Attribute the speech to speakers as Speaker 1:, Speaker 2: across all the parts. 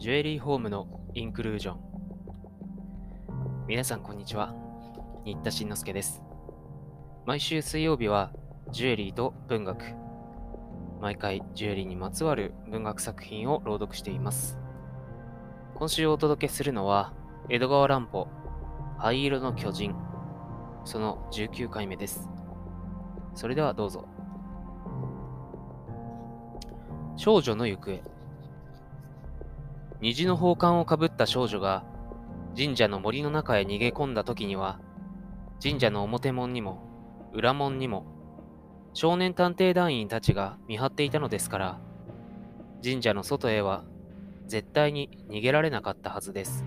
Speaker 1: ジュエリーホームのインクルージョン。皆さんこんにちは。新田慎之介です。毎週水曜日はジュエリーと文学。毎回ジュエリーにまつわる文学作品を朗読しています。今週お届けするのは江戸川乱歩灰色の巨人。その19回目です。それではどうぞ。少女の行方。虹の宝冠をかぶった少女が神社の森の中へ逃げ込んだ時には神社の表門にも裏門にも少年探偵団員たちが見張っていたのですから神社の外へは絶対に逃げられなかったはずです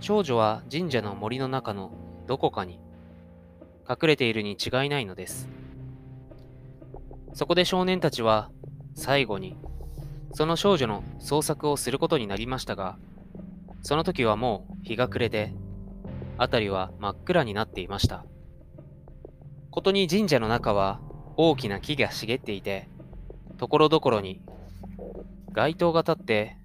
Speaker 1: 少女は神社の森の中のどこかに隠れているに違いないのです。そこで少年たちは最後にその少女の捜索をすることになりましたが、その時はもう日が暮れて、辺りは真っ暗になっていました。ことに神社の中は大きな木が茂っていて、ところどころに街灯が立って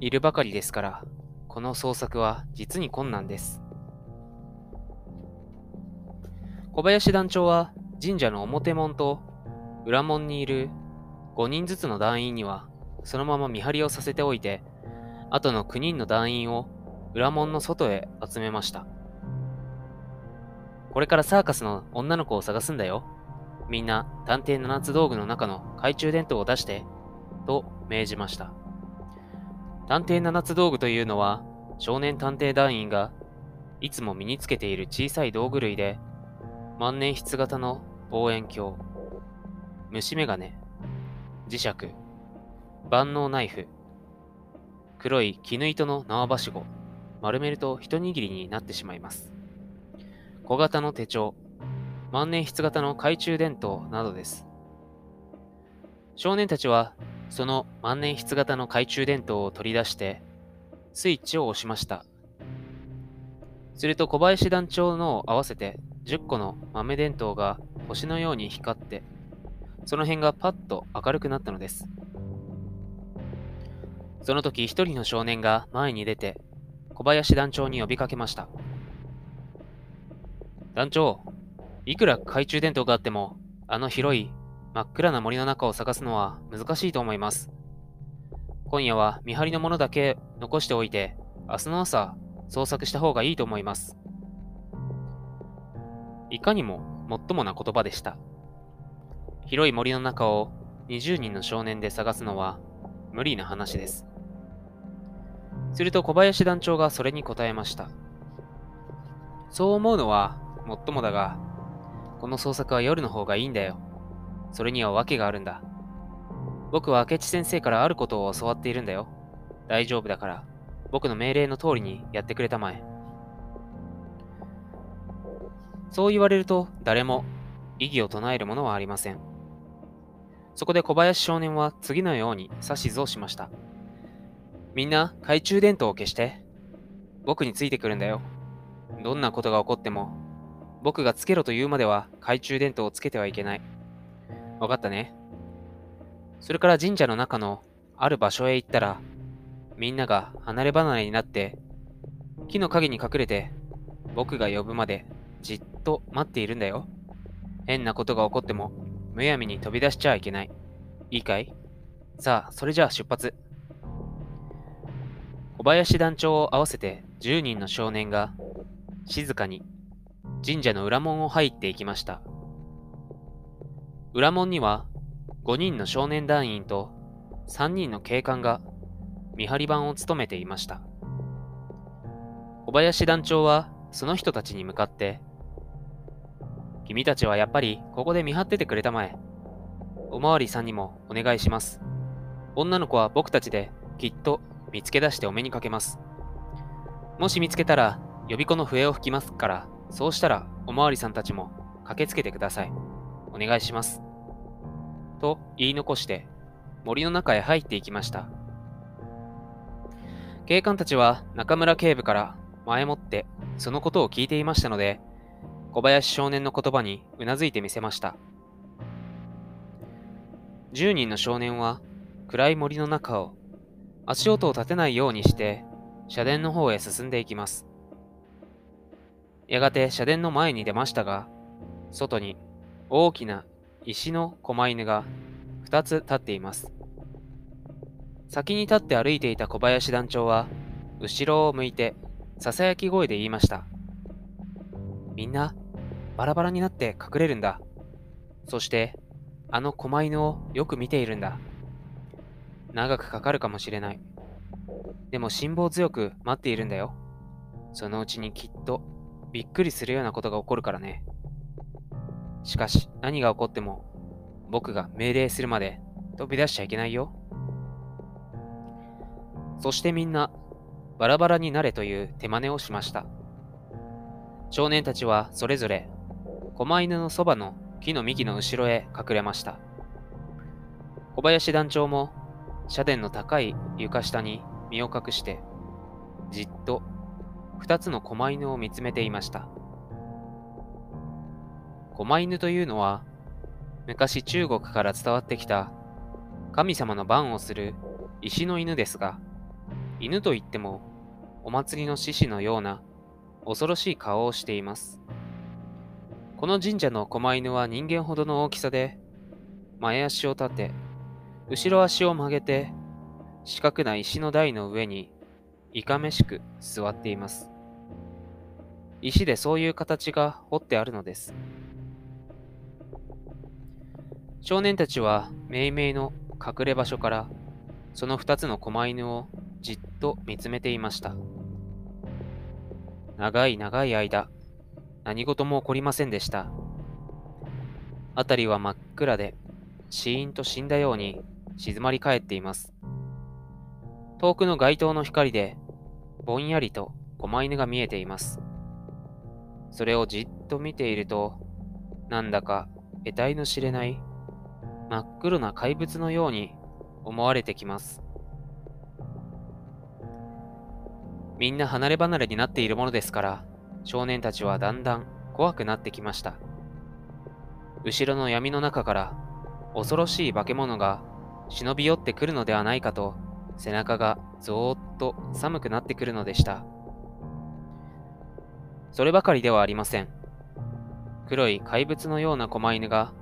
Speaker 1: いるばかりですから、この捜索は実に困難です。小林団長は神社の表門と裏門にいる5人ずつの団員にはそのまま見張りをさせておいて、あとの9人の団員を裏門の外へ集めました。これからサーカスの女の子を探すんだよ。みんな探偵七つ道具の中の懐中電灯を出して、と命じました。探偵七つ道具というのは、少年探偵団員がいつも身につけている小さい道具類で、万年筆型の望遠鏡、虫眼鏡、磁石、万能ナイフ、黒い絹糸の縄ばしご、丸めると一握りになってしまいます。小型の手帳、万年筆型の懐中電灯などです。少年たちは、その万年筆型の懐中電灯を取り出して、スイッチを押しました。すると小林団長のを合わせて10個の豆電灯が星のように光って、その辺がパッと明るくなったのです。その時一人の少年が前に出て、小林団長に呼びかけました。団長、いくら懐中電灯があっても、あの広い真っ暗な森の中を探すのは難しいと思います。今夜は見張りのものだけ残しておいて、明日の朝捜索した方がいいと思います。いかにももっともな言葉でした。広い森の中を20人の少年で探すのは無理な話です。すると小林団長がそれに答えました。そう思うのはもっともだが、この捜索は夜の方がいいんだよ。それには訳があるんだ。僕は明智先生からあることを教わっているんだよ。大丈夫だから、僕の命令の通りにやってくれたまえ。そう言われると誰も異議を唱えるものはありません。そこで小林少年は次のように指図をしました。みんな懐中電灯を消して。僕についてくるんだよ。どんなことが起こっても、僕がつけろと言うまでは懐中電灯をつけてはいけない。わかったね。それから神社の中のある場所へ行ったら、みんなが離れ離れになって、木の陰に隠れて、僕が呼ぶまでじっと待っているんだよ。変なことが起こっても、むやみに飛び出しちゃいけない。いいかい？さあ、それじゃあ出発。小林団長を合わせて10人の少年が、静かに神社の裏門を入っていきました。裏門には5人の少年団員と3人の警官が見張り番を務めていました。小林団長はその人たちに向かって君たちはやっぱりここで見張っててくれたまえ。おまわりさんにもお願いします。女の子は僕たちできっと見つけ出してお目にかけます。もし見つけたら予備校の笛を吹きますから、そうしたらおまわりさんたちも駆けつけてください。お願いします。と言い残して森の中へ入っていきました。警官たちは中村警部から前もってそのことを聞いていましたので、小林少年の言葉にうなずいてみせました。10人の少年は暗い森の中を足音を立てないようにして社殿の方へ進んでいきます。やがて社殿の前に出ましたが、外に大きな石の狛犬が2つ立っています。先に立って歩いていた小林団長は、後ろを向いて、ささやき声で言いました。みんな、バラバラになって隠れるんだ。そして、あの狛犬をよく見ているんだ。長くかかるかもしれない。でも辛抱強く待っているんだよ。そのうちにきっとびっくりするようなことが起こるからね。しかし何が起こっても僕が命令するまで飛び出しちゃいけないよ。そしてみんなバラバラになれという手真似をしました。少年たちはそれぞれ狛犬のそばの木の幹の後ろへ隠れました。小林団長も社殿の高い床下に身を隠してじっと二つの狛犬を見つめていました。狛犬というのは昔中国から伝わってきた神様の番をする石の犬ですが、犬といってもお祭りの獅子のような恐ろしい顔をしています。この神社の狛犬は人間ほどの大きさで、前足を立て、後ろ足を曲げて、四角な石の台の上にいかめしく座っています。石でそういう形が彫ってあるのです。少年たちはめいめいの隠れ場所からその二つの狛犬をじっと見つめていました。長い長い間、何事も起こりませんでした。辺りは真っ暗で、シーンと死んだように静まり返っています。遠くの街灯の光で、ぼんやりと狛犬が見えています。それをじっと見ていると、なんだか得体の知れない真っ黒な怪物のように思われてきます。みんな離れ離れになっているものですから、少年たちはだんだん怖くなってきました。後ろの闇の中から恐ろしい化け物が忍び寄ってくるのではないかと背中がぞーっと寒くなってくるのでした。そればかりではありません。黒い怪物のような狛犬が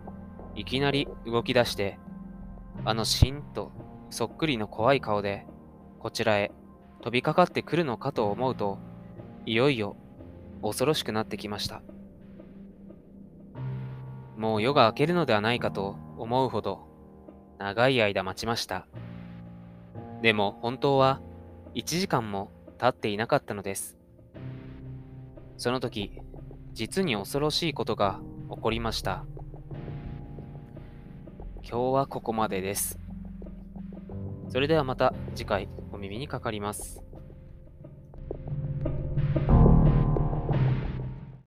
Speaker 1: いきなり動き出して、あのしんとそっくりの怖い顔でこちらへ飛びかかってくるのかと思うと、いよいよ恐ろしくなってきました。もう夜が明けるのではないかと思うほど長い間待ちました。でも本当は1時間も経っていなかったのです。その時、実に恐ろしいことが起こりました。今日はここまでです。それではまた次回お耳にかかります。